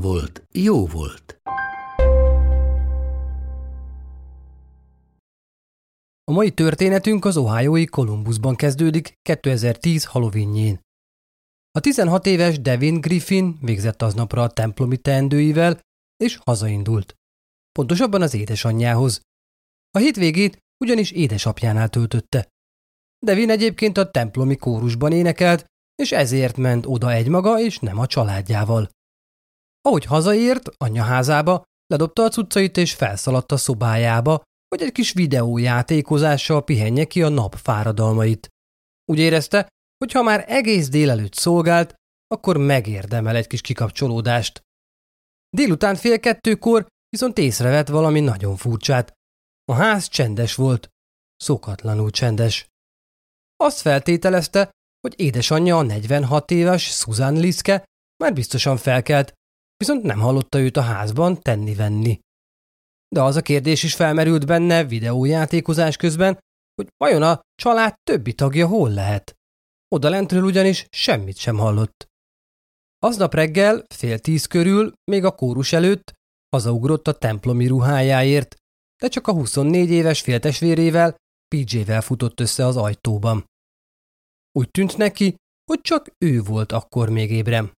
volt, jó volt. A mai történetünk az Ohioi Columbusban kezdődik 2010 Halloweenjén. A 16 éves Devin Griffin végzett aznapra a templomi teendőivel, és hazaindult. Pontosabban az édesanyjához. A hétvégét ugyanis édesapjánál töltötte. Devin egyébként a templomi kórusban énekelt, és ezért ment oda egymaga és nem a családjával. Ahogy hazaért, anyja házába, ledobta a cuccait és felszaladt a szobájába, hogy egy kis videójátékozással pihenje ki a nap fáradalmait. Úgy érezte, hogy ha már egész délelőtt szolgált, akkor megérdemel egy kis kikapcsolódást. Délután fél kettőkor viszont észrevett valami nagyon furcsát. A ház csendes volt, szokatlanul csendes. Azt feltételezte, hogy édesanyja a 46 éves Susan Liske már biztosan felkelt, viszont nem hallotta őt a házban tenni-venni. De az a kérdés is felmerült benne videójátékozás közben, hogy vajon a család többi tagja hol lehet. Oda lentről ugyanis semmit sem hallott. Aznap reggel, fél tíz körül, még a kórus előtt, hazaugrott a templomi ruhájáért, de csak a 24 éves féltesvérével, PJ-vel futott össze az ajtóban. Úgy tűnt neki, hogy csak ő volt akkor még ébrem.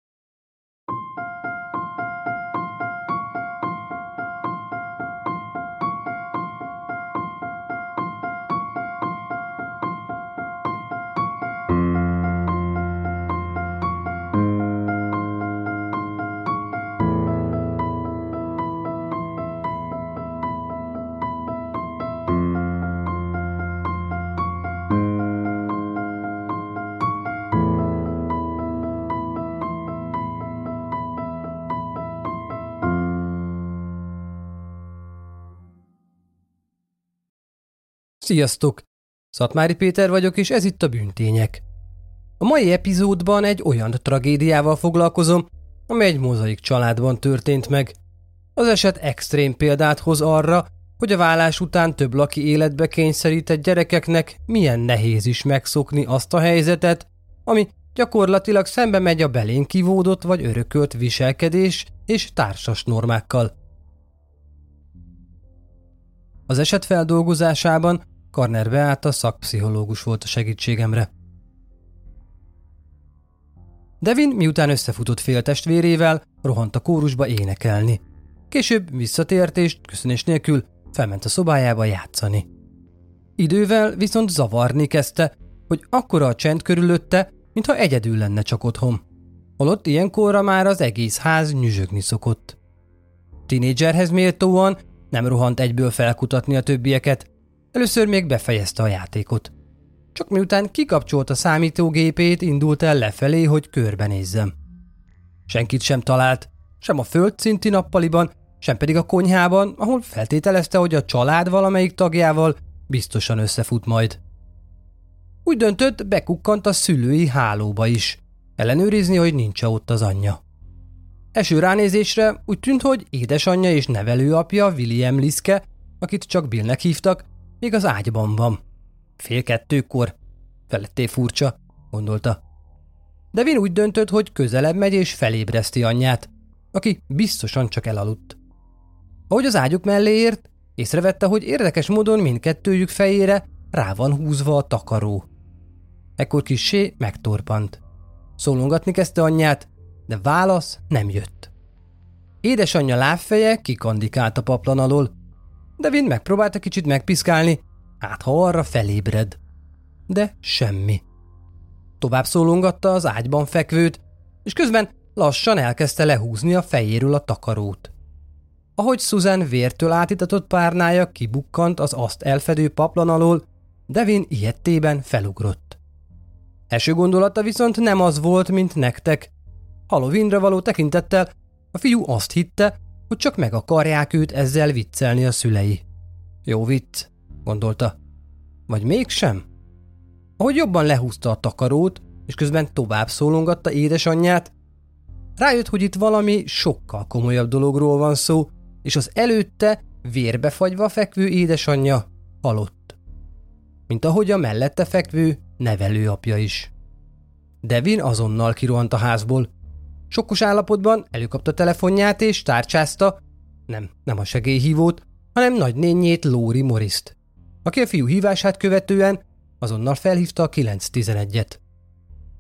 Sziasztok! Szatmári Péter vagyok, és ez itt a Bűntények. A mai epizódban egy olyan tragédiával foglalkozom, amely egy mozaik családban történt meg. Az eset extrém példát hoz arra, hogy a vállás után több laki életbe kényszerített gyerekeknek milyen nehéz is megszokni azt a helyzetet, ami gyakorlatilag szembe megy a belén kivódott vagy örökölt viselkedés és társas normákkal. Az eset feldolgozásában Karner Beáta szakpszichológus volt a segítségemre. Devin miután összefutott féltestvérével, rohant a kórusba énekelni. Később visszatért és köszönés nélkül felment a szobájába játszani. Idővel viszont zavarni kezdte, hogy akkora a csend körülötte, mintha egyedül lenne csak otthon. Holott ilyenkorra már az egész ház nyüzsögni szokott. Tinédzserhez méltóan nem rohant egyből felkutatni a többieket, Először még befejezte a játékot. Csak miután kikapcsolta számítógépét, indult el lefelé, hogy körbenézzem. Senkit sem talált, sem a földszinti nappaliban, sem pedig a konyhában, ahol feltételezte, hogy a család valamelyik tagjával biztosan összefut majd. Úgy döntött, bekukkant a szülői hálóba is, ellenőrizni, hogy nincs ott az anyja. Eső ránézésre úgy tűnt, hogy édesanyja és nevelőapja William Liske, akit csak Billnek hívtak, még az ágyban van. Fél kettőkor. Feletté furcsa, gondolta. De Vin úgy döntött, hogy közelebb megy és felébreszti anyját, aki biztosan csak elaludt. Ahogy az ágyuk mellé ért, észrevette, hogy érdekes módon mindkettőjük fejére rá van húzva a takaró. Ekkor kissé megtorpant. Szólongatni kezdte anyját, de válasz nem jött. Édesanyja lábfeje kikandikált a paplan alól, Devin megpróbálta kicsit megpiszkálni, hát ha arra felébred. De semmi. Tovább szólongatta az ágyban fekvőt, és közben lassan elkezdte lehúzni a fejéről a takarót. Ahogy Susan vértől átitatott párnája kibukkant az azt elfedő paplan alól, Devin ilyettében felugrott. Első gondolata viszont nem az volt, mint nektek. Halloweenra való tekintettel a fiú azt hitte, hogy csak meg akarják őt ezzel viccelni a szülei. Jó vicc, gondolta. Vagy mégsem? Ahogy jobban lehúzta a takarót, és közben tovább szólongatta édesanyját, rájött, hogy itt valami sokkal komolyabb dologról van szó, és az előtte vérbefagyva fekvő édesanyja halott. Mint ahogy a mellette fekvő nevelőapja is. Devin azonnal kirohant a házból. Sokkos állapotban előkapta telefonját és tárcsázta, nem, nem a segélyhívót, hanem nagynényét Lóri Moriszt, aki a fiú hívását követően azonnal felhívta a 911-et.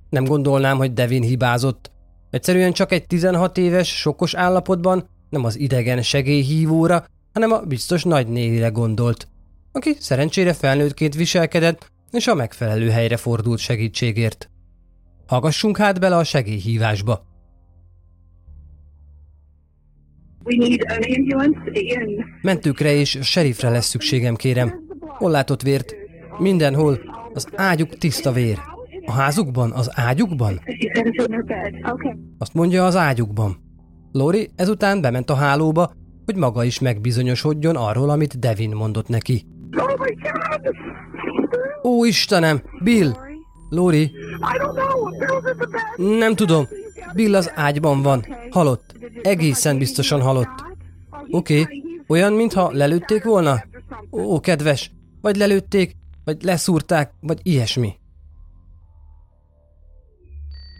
Nem gondolnám, hogy Devin hibázott. Egyszerűen csak egy 16 éves, sokos állapotban nem az idegen segélyhívóra, hanem a biztos nagynénire gondolt, aki szerencsére felnőttként viselkedett, és a megfelelő helyre fordult segítségért. Hallgassunk hát bele a segélyhívásba. Mentőkre és serifre lesz szükségem, kérem. Hol látott vért? Mindenhol. Az ágyuk tiszta vér. A házukban? Az ágyukban? Azt mondja az ágyukban. Lori ezután bement a hálóba, hogy maga is megbizonyosodjon arról, amit Devin mondott neki. Ó, Istenem! Bill! Lori! Nem tudom. Bill az ágyban van. Halott. Egészen biztosan halott. Oké. Okay. Olyan, mintha lelőtték volna? Ó, kedves. Vagy lelőtték, vagy leszúrták, vagy ilyesmi.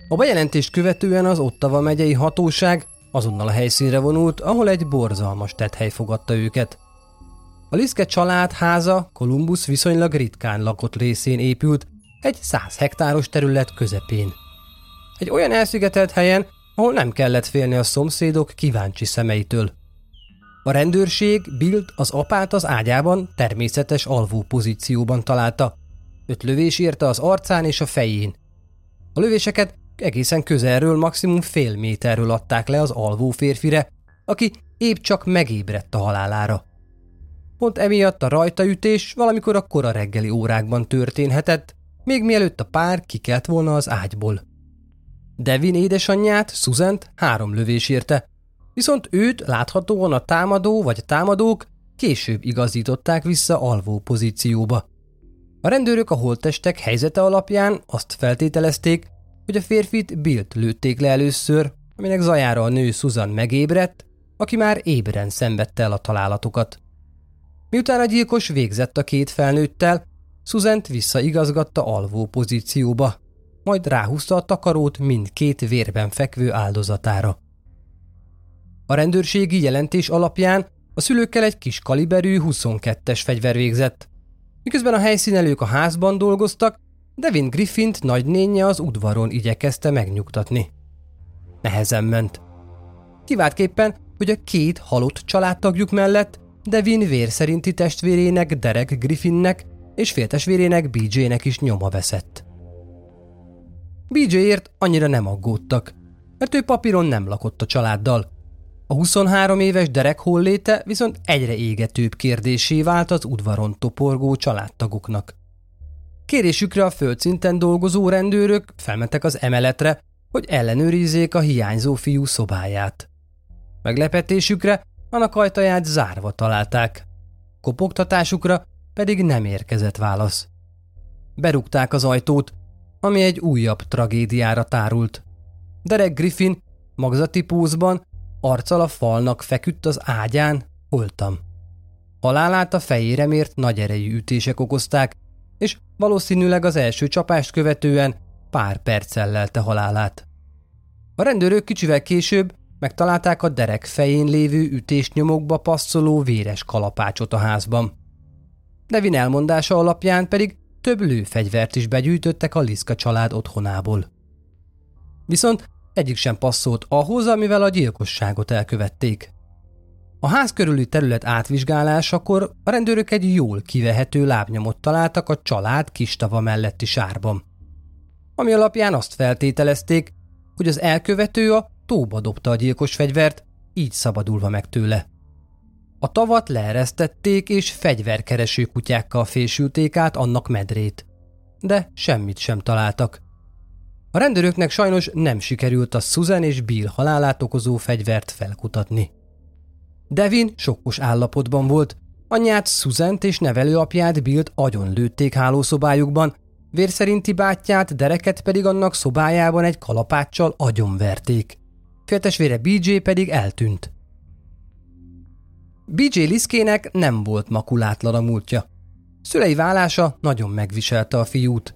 A bejelentést követően az Ottava megyei hatóság azonnal a helyszínre vonult, ahol egy borzalmas tethely fogadta őket. A Liszke család háza Kolumbusz viszonylag ritkán lakott részén épült, egy száz hektáros terület közepén. Egy olyan elszigetelt helyen, ahol nem kellett félni a szomszédok kíváncsi szemeitől. A rendőrség Bilt az apát az ágyában természetes alvó pozícióban találta. Öt lövés érte az arcán és a fején. A lövéseket egészen közelről maximum fél méterről adták le az alvó férfire, aki épp csak megébredt a halálára. Pont emiatt a rajtaütés valamikor a kora reggeli órákban történhetett, még mielőtt a pár kikelt volna az ágyból. Devin édesanyját, Szuzent három lövés érte, viszont őt láthatóan a támadó vagy támadók később igazították vissza alvó pozícióba. A rendőrök a holttestek helyzete alapján azt feltételezték, hogy a férfit Bilt lőtték le először, aminek zajára a nő Susan megébredt, aki már ébren szenvedte el a találatokat. Miután a gyilkos végzett a két felnőttel, Szuzent visszaigazgatta alvó pozícióba, majd ráhúzta a takarót mindkét vérben fekvő áldozatára. A rendőrségi jelentés alapján a szülőkkel egy kis kaliberű 22-es fegyver végzett. Miközben a helyszínelők a házban dolgoztak, Devin Griffint nagynénye az udvaron igyekezte megnyugtatni. Nehezen ment. Kiváltképpen, hogy a két halott családtagjuk mellett Devin vér szerinti testvérének Derek Griffinnek és féltestvérének BJ-nek is nyoma veszett. BJ-ért annyira nem aggódtak, mert ő papíron nem lakott a családdal. A 23 éves Derek holléte viszont egyre égetőbb kérdésé vált az udvaron toporgó családtagoknak. Kérésükre a földszinten dolgozó rendőrök felmentek az emeletre, hogy ellenőrizzék a hiányzó fiú szobáját. Meglepetésükre annak ajtaját zárva találták. Kopogtatásukra pedig nem érkezett válasz. Berúgták az ajtót, ami egy újabb tragédiára tárult. Derek Griffin magzati púzban, arccal a falnak feküdt az ágyán, holtam. Halálát a fejére mért nagy erejű ütések okozták, és valószínűleg az első csapást követően pár perccel lelte halálát. A rendőrök kicsivel később megtalálták a derek fején lévő ütésnyomokba passzoló véres kalapácsot a házban. Devin elmondása alapján pedig több lőfegyvert is begyűjtöttek a Liszka család otthonából. Viszont egyik sem passzolt ahhoz, amivel a gyilkosságot elkövették. A ház körüli terület átvizsgálásakor a rendőrök egy jól kivehető lábnyomot találtak a család kistava melletti sárban. Ami alapján azt feltételezték, hogy az elkövető a tóba dobta a gyilkos fegyvert, így szabadulva meg tőle. A tavat leeresztették és fegyverkereső kutyákkal fésülték át annak medrét. De semmit sem találtak. A rendőröknek sajnos nem sikerült a Susan és Bill halálát okozó fegyvert felkutatni. Devin sokkos állapotban volt, anyját Susan és nevelőapját Billt agyon lőtték hálószobájukban, vérszerinti bátyját, dereket pedig annak szobájában egy kalapáccsal agyonverték. Féltesvére BJ pedig eltűnt. BJ Liszkének nem volt makulátlan a múltja. Szülei válása nagyon megviselte a fiút.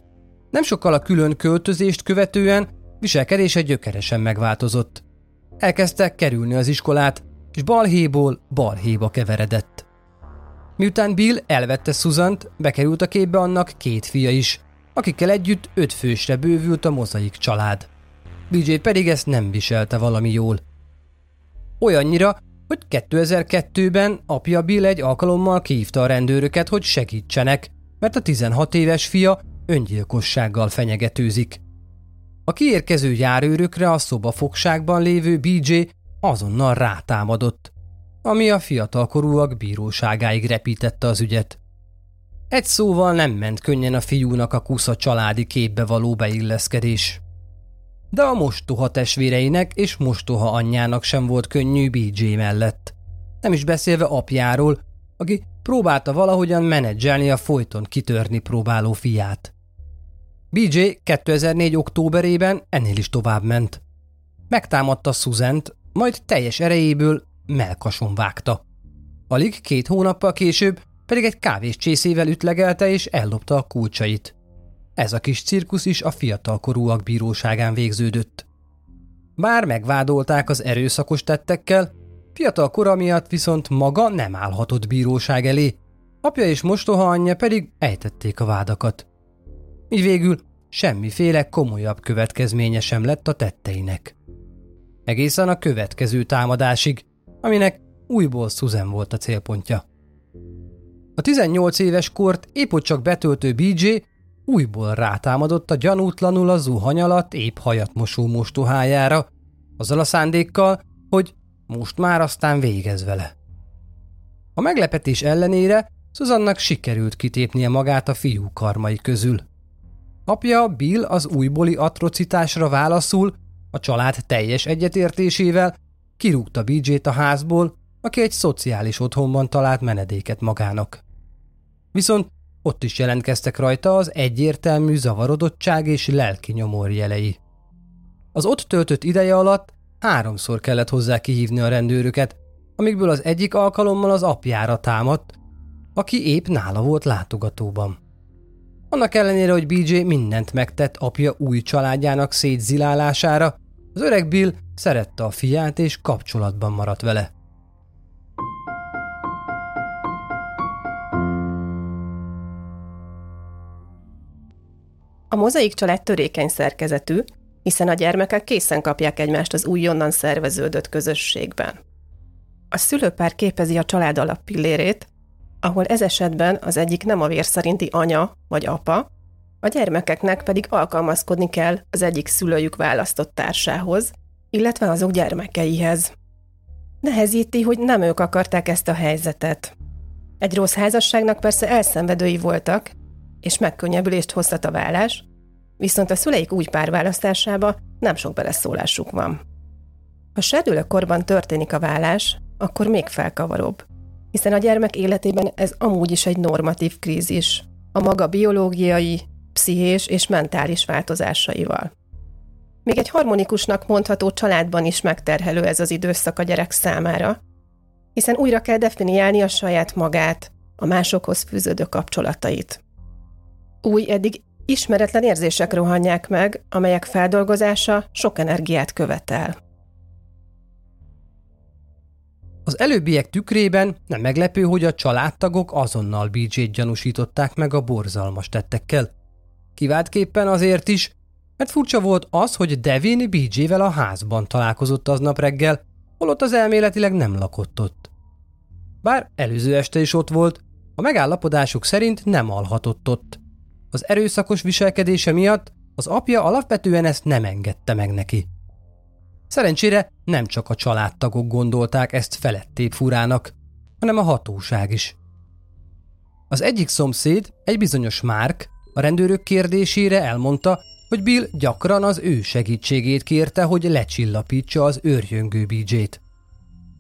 Nem sokkal a külön költözést követően viselkedése gyökeresen megváltozott. Elkezdte kerülni az iskolát, és balhéból balhéba keveredett. Miután Bill elvette Susant, bekerült a képbe annak két fia is, akikkel együtt öt fősre bővült a mozaik család. BJ pedig ezt nem viselte valami jól. Olyannyira, hogy 2002-ben apja Bill egy alkalommal kihívta a rendőröket, hogy segítsenek, mert a 16 éves fia öngyilkossággal fenyegetőzik. A kiérkező járőrökre a szobafogságban lévő BJ azonnal rátámadott, ami a fiatalkorúak bíróságáig repítette az ügyet. Egy szóval nem ment könnyen a fiúnak a kusza családi képbe való beilleszkedés. De a mostoha testvéreinek és mostoha anyjának sem volt könnyű BJ mellett. Nem is beszélve apjáról, aki próbálta valahogyan menedzselni a folyton kitörni próbáló fiát. BJ 2004. októberében ennél is tovább ment. Megtámadta Szuzent, majd teljes erejéből melkason vágta. Alig két hónappal később pedig egy kávés csészével ütlegelte és ellopta a kulcsait. Ez a kis cirkusz is a fiatalkorúak bíróságán végződött. Bár megvádolták az erőszakos tettekkel, fiatal kora miatt viszont maga nem állhatott bíróság elé, apja és mostoha anyja pedig ejtették a vádakat. Így végül semmiféle komolyabb következménye sem lett a tetteinek. Egészen a következő támadásig, aminek újból Susan volt a célpontja. A 18 éves kort épp csak betöltő BJ újból rátámadott a gyanútlanul a zuhany alatt épp hajat mosó mostohájára, azzal a szándékkal, hogy most már aztán végez vele. A meglepetés ellenére Szuzannak sikerült kitépnie magát a fiú karmai közül. Apja Bill az újbóli atrocitásra válaszul, a család teljes egyetértésével kirúgta BJ-t a házból, aki egy szociális otthonban talált menedéket magának. Viszont ott is jelentkeztek rajta az egyértelmű zavarodottság és lelki nyomor jelei. Az ott töltött ideje alatt háromszor kellett hozzá kihívni a rendőröket, amikből az egyik alkalommal az apjára támadt, aki épp nála volt látogatóban. Annak ellenére, hogy BJ mindent megtett apja új családjának szétzilálására, az öreg Bill szerette a fiát és kapcsolatban maradt vele. A mozaik család törékeny szerkezetű, hiszen a gyermekek készen kapják egymást az újonnan szerveződött közösségben. A szülőpár képezi a család alappillérét, ahol ez esetben az egyik nem a vér szerinti anya vagy apa, a gyermekeknek pedig alkalmazkodni kell az egyik szülőjük választott társához, illetve azok gyermekeihez. Nehezíti, hogy nem ők akarták ezt a helyzetet. Egy rossz házasságnak persze elszenvedői voltak, és megkönnyebbülést hozhat a vállás, viszont a szüleik új párválasztásába nem sok beleszólásuk van. Ha serdülő korban történik a vállás, akkor még felkavaróbb, hiszen a gyermek életében ez amúgy is egy normatív krízis, a maga biológiai, pszichés és mentális változásaival. Még egy harmonikusnak mondható családban is megterhelő ez az időszak a gyerek számára, hiszen újra kell definiálni a saját magát, a másokhoz fűződő kapcsolatait. Új, eddig ismeretlen érzések rohanják meg, amelyek feldolgozása sok energiát követel. Az előbbiek tükrében nem meglepő, hogy a családtagok azonnal BJ-t gyanúsították meg a borzalmas tettekkel. Kiváltképpen azért is, mert furcsa volt az, hogy Devin BJ-vel a házban találkozott aznap reggel, holott az elméletileg nem lakott ott. Bár előző este is ott volt, a megállapodásuk szerint nem alhatott ott. Az erőszakos viselkedése miatt az apja alapvetően ezt nem engedte meg neki. Szerencsére nem csak a családtagok gondolták ezt felettébb furának, hanem a hatóság is. Az egyik szomszéd, egy bizonyos Márk, a rendőrök kérdésére elmondta, hogy Bill gyakran az ő segítségét kérte, hogy lecsillapítsa az őrjöngő BJ-t.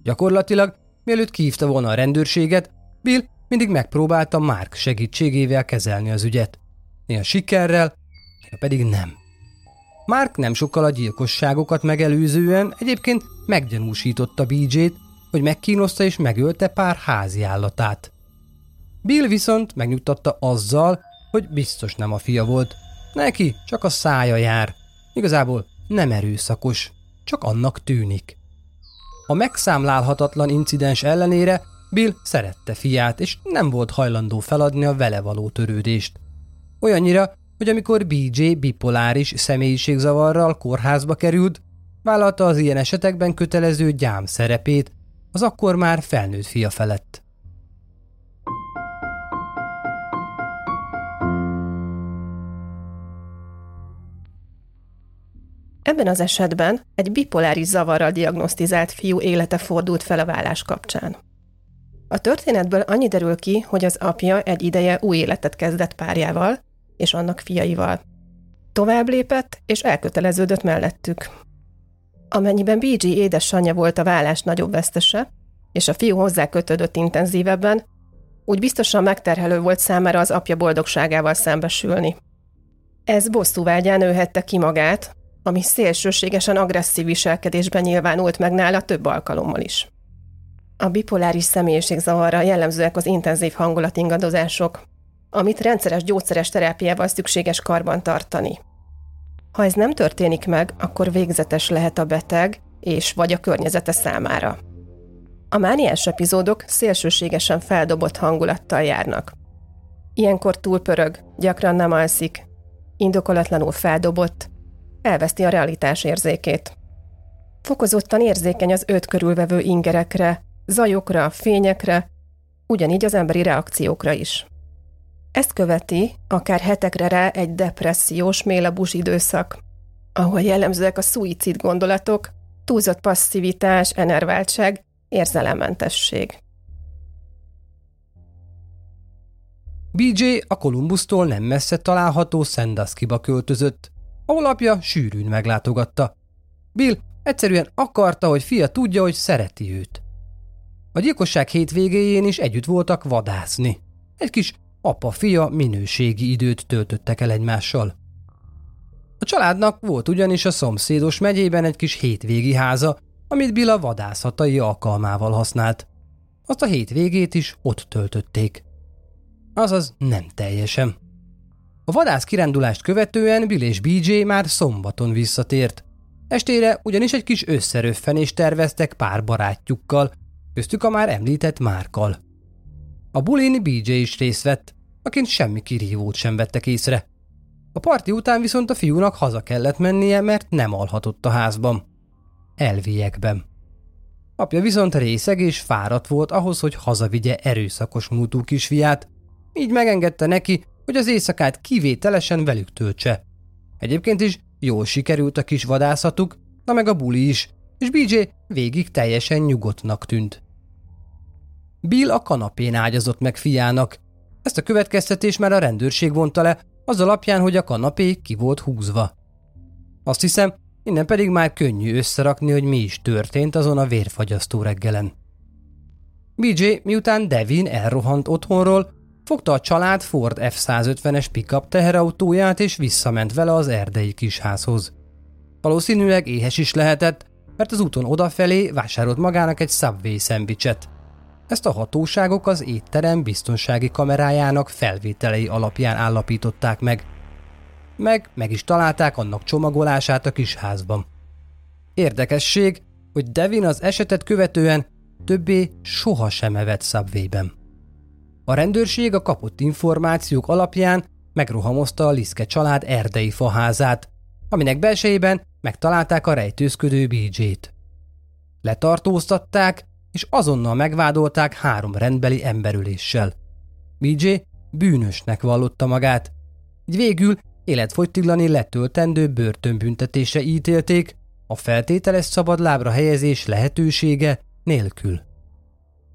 Gyakorlatilag, mielőtt kívta volna a rendőrséget, Bill mindig megpróbálta Mark segítségével kezelni az ügyet. Néha sikerrel, néha pedig nem. Mark nem sokkal a gyilkosságokat megelőzően egyébként meggyanúsította BJ-t, hogy megkínozta és megölte pár házi állatát. Bill viszont megnyugtatta azzal, hogy biztos nem a fia volt. Neki csak a szája jár. Igazából nem erőszakos, csak annak tűnik. A megszámlálhatatlan incidens ellenére Bill szerette fiát, és nem volt hajlandó feladni a vele való törődést. Olyannyira, hogy amikor BJ bipoláris személyiségzavarral kórházba került, vállalta az ilyen esetekben kötelező gyám szerepét, az akkor már felnőtt fia felett. Ebben az esetben egy bipoláris zavarral diagnosztizált fiú élete fordult fel a vállás kapcsán. A történetből annyi derül ki, hogy az apja egy ideje új életet kezdett párjával és annak fiaival. Tovább lépett és elköteleződött mellettük. Amennyiben BG édesanyja volt a vállás nagyobb vesztese, és a fiú hozzá kötődött intenzívebben, úgy biztosan megterhelő volt számára az apja boldogságával szembesülni. Ez bosszúvágyán nőhette ki magát, ami szélsőségesen agresszív viselkedésben nyilvánult meg nála több alkalommal is. A bipoláris személyiségzavarra jellemzőek az intenzív hangulatingadozások, amit rendszeres gyógyszeres terápiával szükséges karban tartani. Ha ez nem történik meg, akkor végzetes lehet a beteg és vagy a környezete számára. A mániás epizódok szélsőségesen feldobott hangulattal járnak. Ilyenkor túlpörög, gyakran nem alszik, indokolatlanul feldobott, elveszti a realitás érzékét. Fokozottan érzékeny az őt körülvevő ingerekre, zajokra, fényekre, ugyanígy az emberi reakciókra is. Ezt követi akár hetekre rá egy depressziós, mélabus időszak, ahol jellemzőek a szuicid gondolatok, túlzott passzivitás, enerváltság, érzelemmentesség. BJ a Kolumbusztól nem messze található Sandusky-ba költözött, ahol apja sűrűn meglátogatta. Bill egyszerűen akarta, hogy fia tudja, hogy szereti őt. A gyilkosság hétvégéjén is együtt voltak vadászni. Egy kis apa-fia minőségi időt töltöttek el egymással. A családnak volt ugyanis a szomszédos megyében egy kis hétvégi háza, amit Bill a vadászatai alkalmával használt. Azt a hétvégét is ott töltötték. Azaz nem teljesen. A vadász kirándulást követően Bill és BJ már szombaton visszatért. Estére ugyanis egy kis összeröffenést terveztek pár barátjukkal, köztük a már említett Márkal. A bulin BJ is részt vett, akin semmi kirívót sem vettek észre. A parti után viszont a fiúnak haza kellett mennie, mert nem alhatott a házban. Elviekben. Apja viszont részeg és fáradt volt ahhoz, hogy hazavigye erőszakos múltú kisfiát, így megengedte neki, hogy az éjszakát kivételesen velük töltse. Egyébként is jól sikerült a kis vadászatuk, na meg a buli is, és BJ végig teljesen nyugodtnak tűnt. Bill a kanapén ágyazott meg fiának. Ezt a következtetés már a rendőrség vonta le, az alapján, hogy a kanapé ki volt húzva. Azt hiszem, innen pedig már könnyű összerakni, hogy mi is történt azon a vérfagyasztó reggelen. BJ miután Devin elrohant otthonról, fogta a család Ford F-150-es pickup teherautóját és visszament vele az erdei kisházhoz. Valószínűleg éhes is lehetett, mert az úton odafelé vásárolt magának egy Subway szendvicset. Ezt a hatóságok az étterem biztonsági kamerájának felvételei alapján állapították meg. Meg meg is találták annak csomagolását a kisházban. Érdekesség, hogy Devin az esetet követően többé sohasem evett Subway-ben. A rendőrség a kapott információk alapján megrohamozta a Liszke család erdei faházát, aminek belsejében megtalálták a rejtőzködő BJ-t. Letartóztatták, és azonnal megvádolták három rendbeli emberüléssel. BJ bűnösnek vallotta magát, így végül életfogytiglani letöltendő börtönbüntetése ítélték, a feltételes szabadlábra helyezés lehetősége nélkül.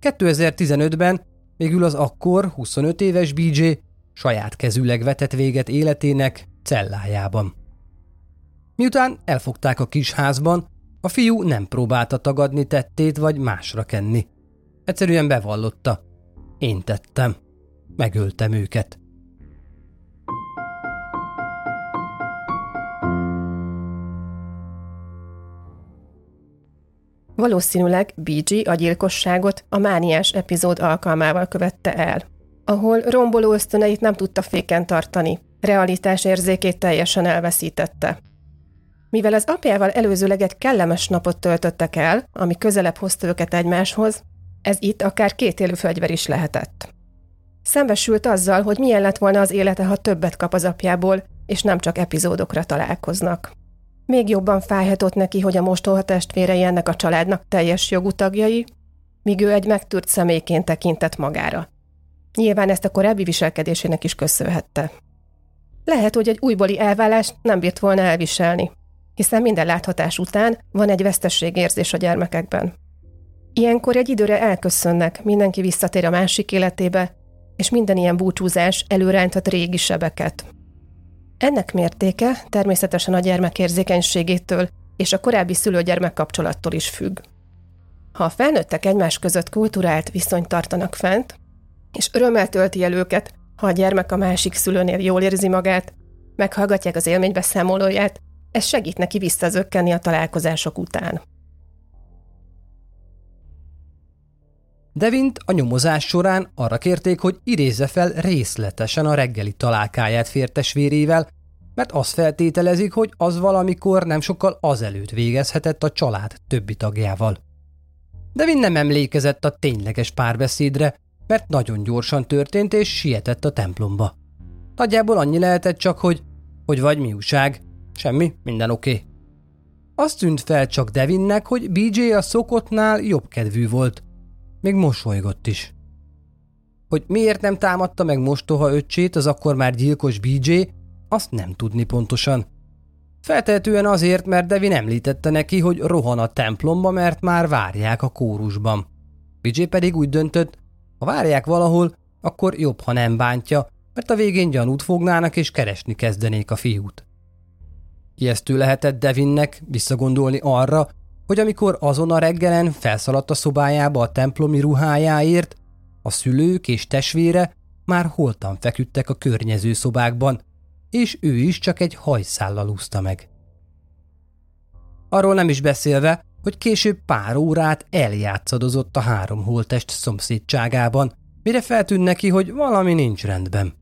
2015-ben végül az akkor 25 éves BJ saját kezűleg vetett véget életének cellájában. Miután elfogták a kis házban, a fiú nem próbálta tagadni tettét vagy másra kenni. Egyszerűen bevallotta. Én tettem. Megöltem őket. Valószínűleg BG a gyilkosságot a mániás epizód alkalmával követte el, ahol romboló ösztöneit nem tudta féken tartani, realitás érzékét teljesen elveszítette. Mivel az apjával előzőleg egy kellemes napot töltöttek el, ami közelebb hozta őket egymáshoz, ez itt akár két élő fegyver is lehetett. Szembesült azzal, hogy milyen lett volna az élete, ha többet kap az apjából, és nem csak epizódokra találkoznak. Még jobban fájhatott neki, hogy a mostoha testvérei ennek a családnak teljes jogú tagjai, míg ő egy megtűrt személyként tekintett magára. Nyilván ezt a korábbi viselkedésének is köszönhette. Lehet, hogy egy újbóli elvállást nem bírt volna elviselni, hiszen minden láthatás után van egy vesztességérzés a gyermekekben. Ilyenkor egy időre elköszönnek, mindenki visszatér a másik életébe, és minden ilyen búcsúzás előránthat régi sebeket. Ennek mértéke természetesen a gyermek érzékenységétől és a korábbi szülő-gyermek kapcsolattól is függ. Ha a felnőttek egymás között kulturált viszonyt tartanak fent, és örömmel tölti el őket, ha a gyermek a másik szülőnél jól érzi magát, meghallgatják az élménybeszámolóját, ez segít neki visszazökkenni a találkozások után. Devint a nyomozás során arra kérték, hogy idézze fel részletesen a reggeli találkáját fértesvérével, mert azt feltételezik, hogy az valamikor nem sokkal azelőtt végezhetett a család többi tagjával. Devin nem emlékezett a tényleges párbeszédre, mert nagyon gyorsan történt és sietett a templomba. Nagyjából annyi lehetett csak, hogy hogy vagy mi újság, semmi, minden oké. Okay. Azt tűnt fel csak Devinnek, hogy BJ a szokottnál jobb kedvű volt, még mosolygott is. Hogy miért nem támadta meg mostoha öccsét az akkor már gyilkos BJ, azt nem tudni pontosan. Feltehetően azért, mert Devin említette neki, hogy rohan a templomba, mert már várják a kórusban. BJ pedig úgy döntött, ha várják valahol, akkor jobb, ha nem bántja, mert a végén gyanút fognának és keresni kezdenék a fiút. Ijesztő lehetett Devinnek visszagondolni arra, hogy amikor azon a reggelen felszaladt a szobájába a templomi ruhájáért, a szülők és testvére már holtan feküdtek a környező szobákban, és ő is csak egy hajszállal úszta meg. Arról nem is beszélve, hogy később pár órát eljátszadozott a három holtest szomszédságában, mire feltűnt neki, hogy valami nincs rendben.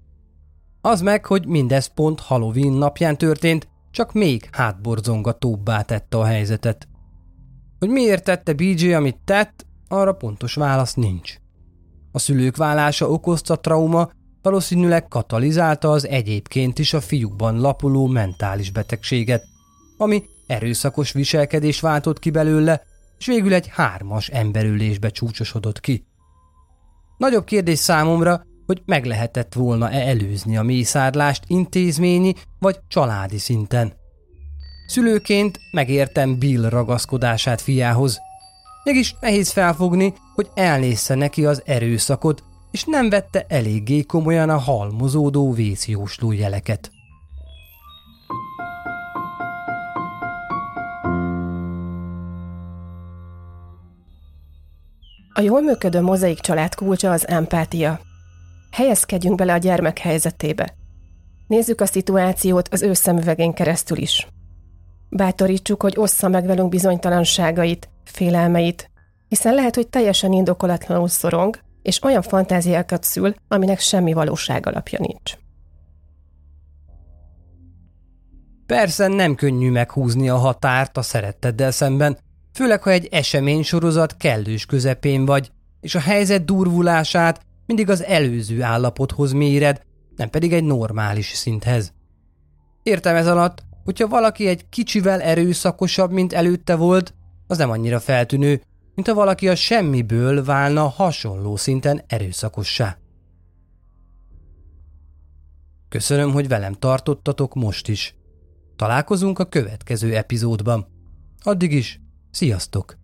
Az meg, hogy mindez pont Halloween napján történt, csak még hátborzongatóbbá tette a helyzetet. Hogy miért tette BJ, amit tett, arra pontos válasz nincs. A szülők válása okozta trauma valószínűleg katalizálta az egyébként is a fiúkban lapuló mentális betegséget, ami erőszakos viselkedés váltott ki belőle, és végül egy hármas emberülésbe csúcsosodott ki. Nagyobb kérdés számomra, hogy meg lehetett volna-e előzni a mészárlást intézményi vagy családi szinten. Szülőként megértem Bill ragaszkodását fiához. Mégis nehéz felfogni, hogy elnézze neki az erőszakot, és nem vette eléggé komolyan a halmozódó vészjósló jeleket. A jól működő mozaik család kulcsa az empátia. Helyezkedjünk bele a gyermek helyzetébe. Nézzük a szituációt az ő szemüvegén keresztül is. Bátorítsuk, hogy ossza meg velünk bizonytalanságait, félelmeit, hiszen lehet, hogy teljesen indokolatlanul szorong, és olyan fantáziákat szül, aminek semmi valóság alapja nincs. Persze nem könnyű meghúzni a határt a szeretteddel szemben, főleg ha egy esemény sorozat kellős közepén vagy, és a helyzet durvulását mindig az előző állapothoz méred, nem pedig egy normális szinthez. Értem ez alatt, hogyha valaki egy kicsivel erőszakosabb, mint előtte volt, az nem annyira feltűnő, mint ha valaki a semmiből válna hasonló szinten erőszakossá. Köszönöm, hogy velem tartottatok most is. Találkozunk a következő epizódban. Addig is, sziasztok!